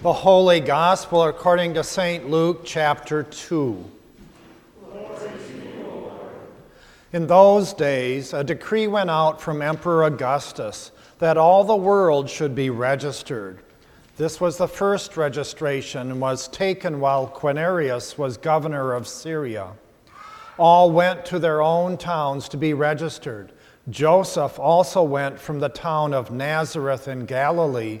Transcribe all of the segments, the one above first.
The Holy Gospel according to St. Luke, chapter 2. In those days, a decree went out from Emperor Augustus that all the world should be registered. This was the first registration and was taken while Quirinius was governor of Syria. All went to their own towns to be registered. Joseph also went from the town of Nazareth in Galilee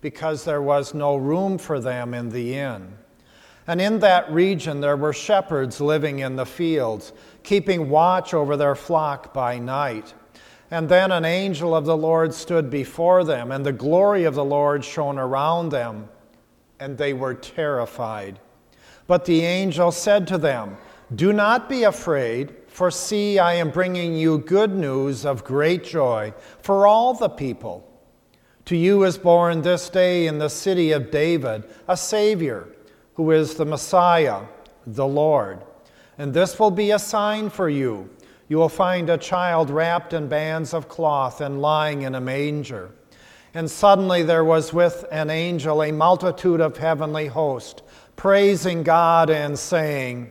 because there was no room for them in the inn. And in that region there were shepherds living in the fields, keeping watch over their flock by night. And then an angel of the Lord stood before them, and the glory of the Lord shone around them, and they were terrified. But the angel said to them, Do not be afraid. For see, I am bringing you good news of great joy for all the people. To you is born this day in the city of David a Savior, who is the Messiah, the Lord. And this will be a sign for you. You will find a child wrapped in bands of cloth and lying in a manger. And suddenly there was with an angel a multitude of heavenly hosts, praising God and saying,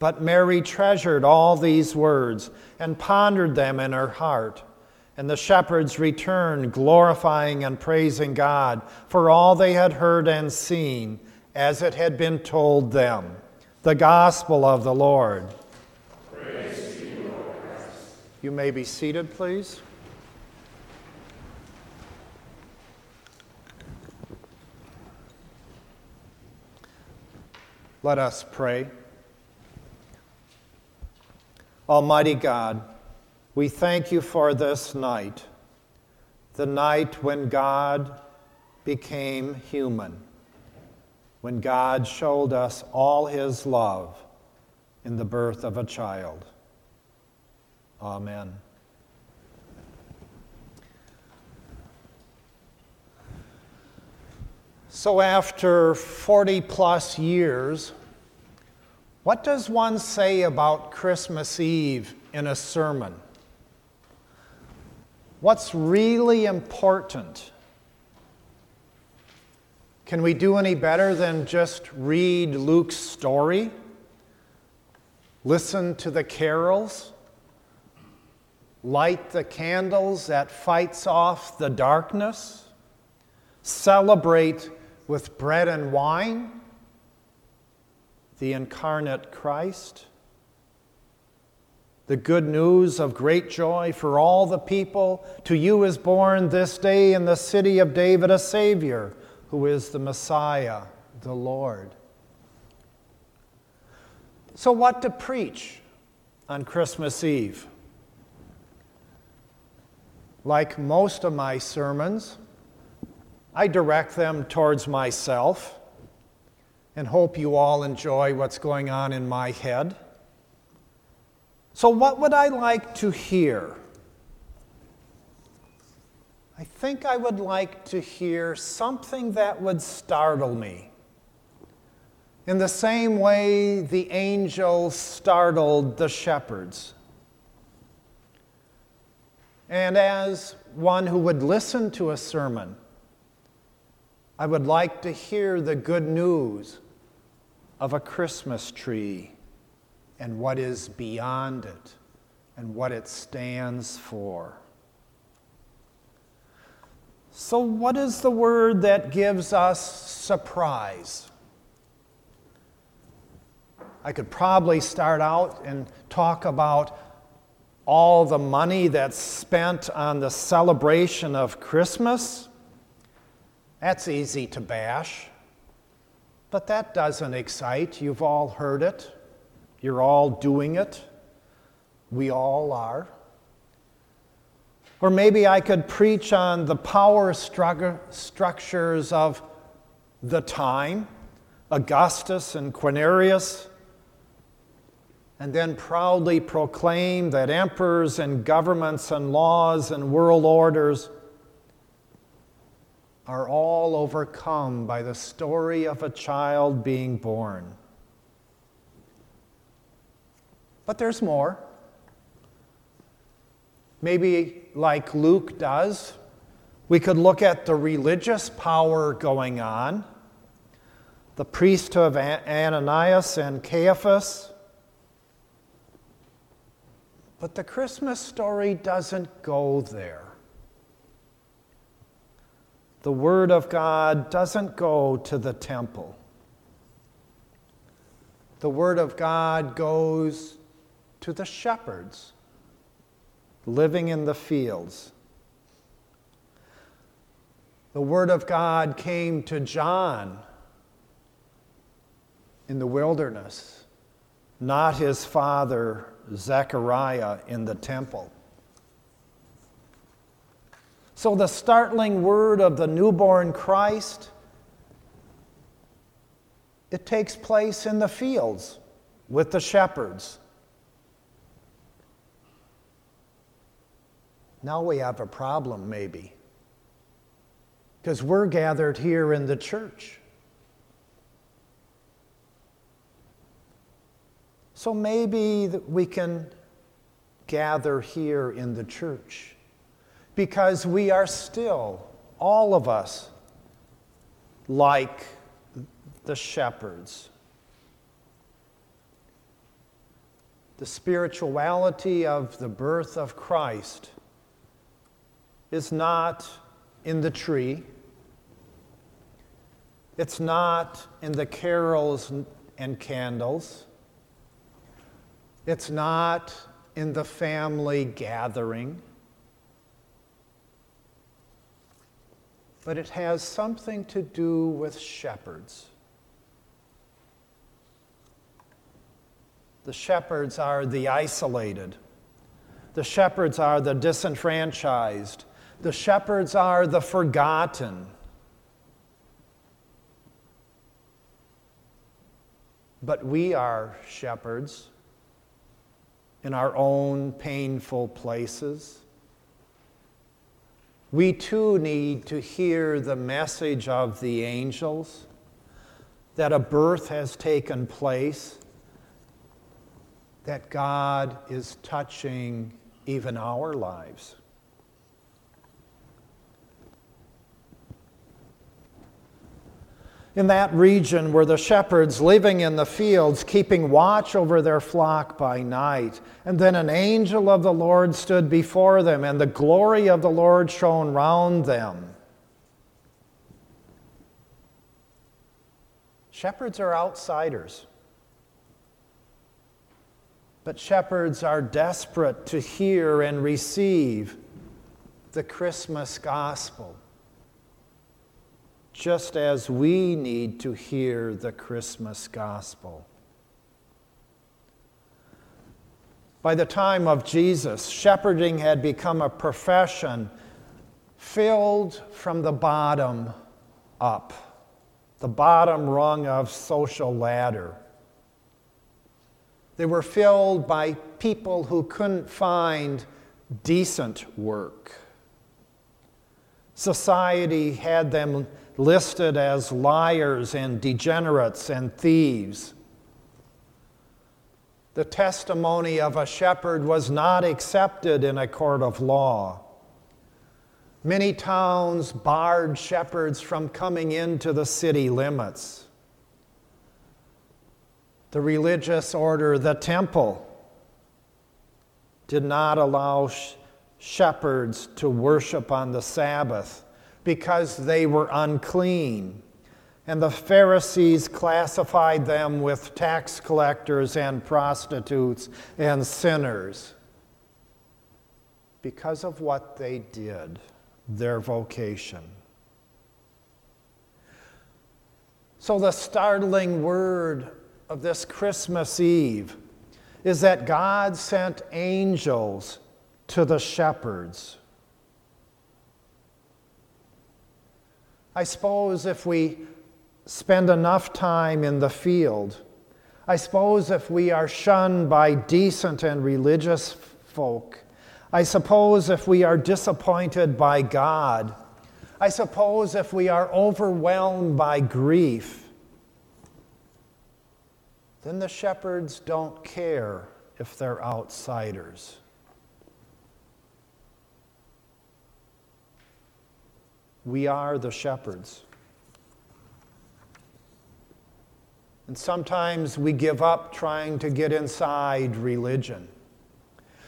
But Mary treasured all these words and pondered them in her heart. And the shepherds returned, glorifying and praising God for all they had heard and seen, as it had been told them. The gospel of the Lord. You, may be seated, please. Let us pray. Almighty God, we thank you for this night, the night when God became human, when God showed us all his love in the birth of a child. Amen. So, after 40 plus years, what does one say about Christmas Eve in a sermon? What's really important? Can we do any better than just read Luke's story? Listen to the carols? Light the candles that fights off the darkness? Celebrate with bread and wine? The incarnate Christ, the good news of great joy for all the people. To you is born this day in the city of David a Savior, who is the Messiah, the Lord. So, what to preach on Christmas Eve? Like most of my sermons, I direct them towards myself and hope you all enjoy what's going on in my head. So, what would I like to hear? I think I would like to hear something that would startle me. In the same way the angel startled the shepherds. And as one who would listen to a sermon, I would like to hear the good news of a Christmas tree and what is beyond it and what it stands for. So, what is the word that gives us surprise? I could probably start out and talk about all the money that's spent on the celebration of Christmas. That's easy to bash. But that doesn't excite. You've all heard it. You're all doing it. We all are. Or maybe I could preach on the power stru- structures of the time, Augustus and Quirinius, and then proudly proclaim that emperors and governments and laws and world orders are all overcome by the story of a child being born. But there's more. Maybe, like Luke does, we could look at the religious power going on, the priesthood of Ananias and Caiaphas but the Christmas story doesn't go there. The Word of God doesn't go to the temple. The Word of God goes to the shepherds living in the fields. The Word of God came to John in the wilderness, not his father Zechariah in the temple. So, the startling word of the newborn Christ, it takes place in the fields with the shepherds. Now we have a problem, maybe, because we're gathered here in the church. So maybe we can gather here in the church because we are still, all of us, like the shepherds. The spirituality of the birth of Christ is not in the tree. It's not in the carols and candles. It's not in the family gathering, but it has something to do with shepherds. The shepherds are the isolated. The shepherds are the disenfranchised. The shepherds are the forgotten. But we are shepherds in our own painful places. We too need to hear the message of the angels that a birth has taken place, that God is touching even our lives. In that region were the shepherds living in the fields, keeping watch over their flock by night. And then an angel of the Lord stood before them, and the glory of the Lord shone round them. Shepherds are outsiders. But shepherds are desperate to hear and receive the Christmas gospel just as we need to hear the Christmas gospel. By the time of Jesus, shepherding had become a profession filled from the bottom up, the bottom rung of social ladder. They were filled by people who couldn't find decent work. Society had them listed as liars and degenerates and thieves. The testimony of a shepherd was not accepted in a court of law. Many towns barred shepherds from coming into the city limits. The religious order, the temple, did not allow sh- shepherds to worship on the Sabbath because they were unclean. And the Pharisees classified them with tax collectors and prostitutes and sinners because of what they did, their vocation. So, the startling word of this Christmas Eve is that God sent angels to the shepherds. I suppose if we spend enough time in the field, I suppose if we are shunned by decent and religious folk, I suppose if we are disappointed by God, I suppose if we are overwhelmed by grief, then the shepherds don't care if they're outsiders. We are the shepherds. And sometimes we give up trying to get inside religion.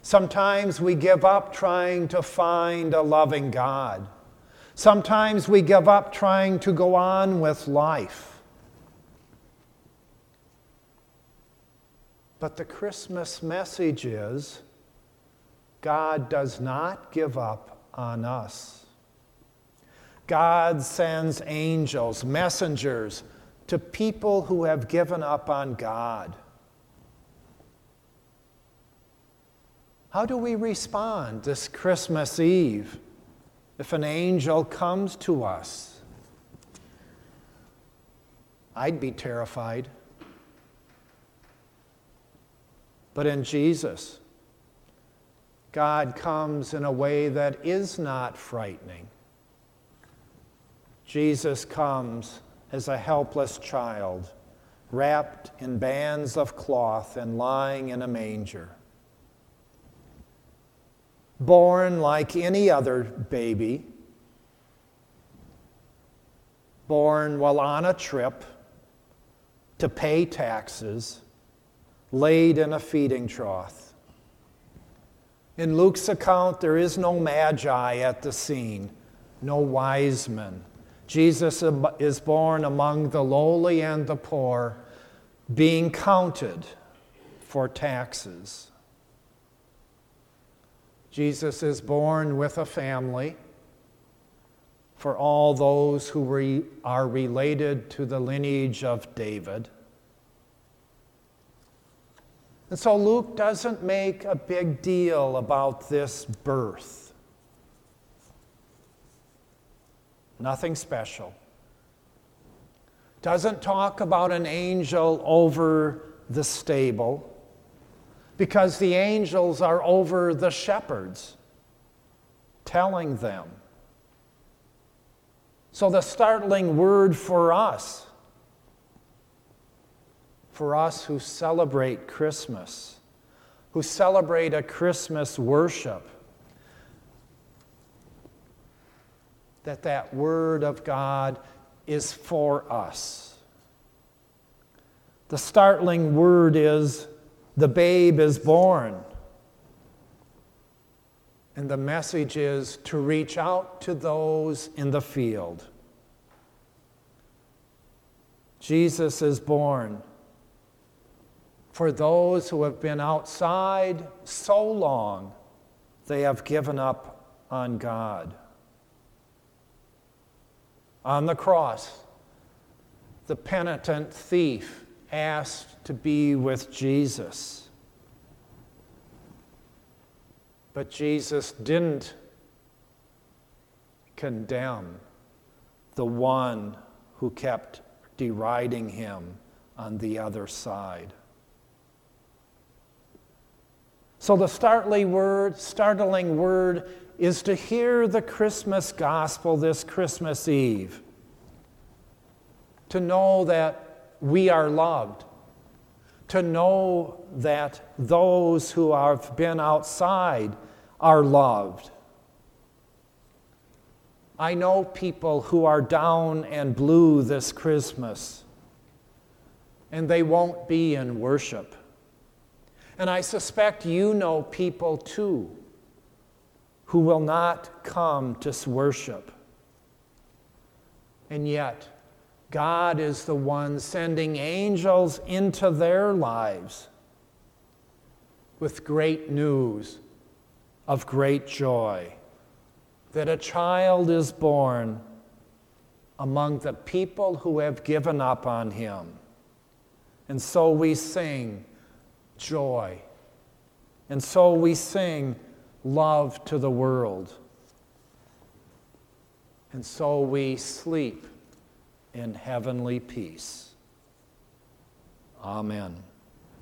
Sometimes we give up trying to find a loving God. Sometimes we give up trying to go on with life. But the Christmas message is God does not give up on us. God sends angels, messengers, to people who have given up on God. How do we respond this Christmas Eve? if an angel comes to us, I'd be terrified. But in Jesus, God comes in a way that is not frightening. Jesus comes as a helpless child, wrapped in bands of cloth and lying in a manger born like any other baby, born while on a trip to pay taxes, laid in a feeding trough. In Luke's account, there is no magi at the scene, no wise men. Jesus is born among the lowly and the poor, being counted for taxes. Jesus is born with a family for all those who re- are related to the lineage of David. And so Luke doesn't make a big deal about this birth. Nothing special. Doesn't talk about an angel over the stable because the angels are over the shepherds, telling them. So, the startling word for us, for us who celebrate Christmas, who celebrate a Christmas worship, that that word of God is for us. The startling word is the babe is born. And the message is to reach out to those in the field. Jesus is born for those who have been outside so long they have given up on God. On the cross, the penitent thief asked to be with Jesus. But Jesus didn't condemn the one who kept deriding him on the other side. So the startling word, startling word is to hear the Christmas gospel this Christmas Eve. To know that we are loved, to know that those who have been outside are loved. I know people who are down and blue this Christmas, and they won't be in worship. And I suspect you know people too who will not come to worship. And yet, God is the one sending angels into their lives with great news of great joy that a child is born among the people who have given up on him. And so we sing joy. And so we sing love to the world. And so we sleep in heavenly peace. Amen.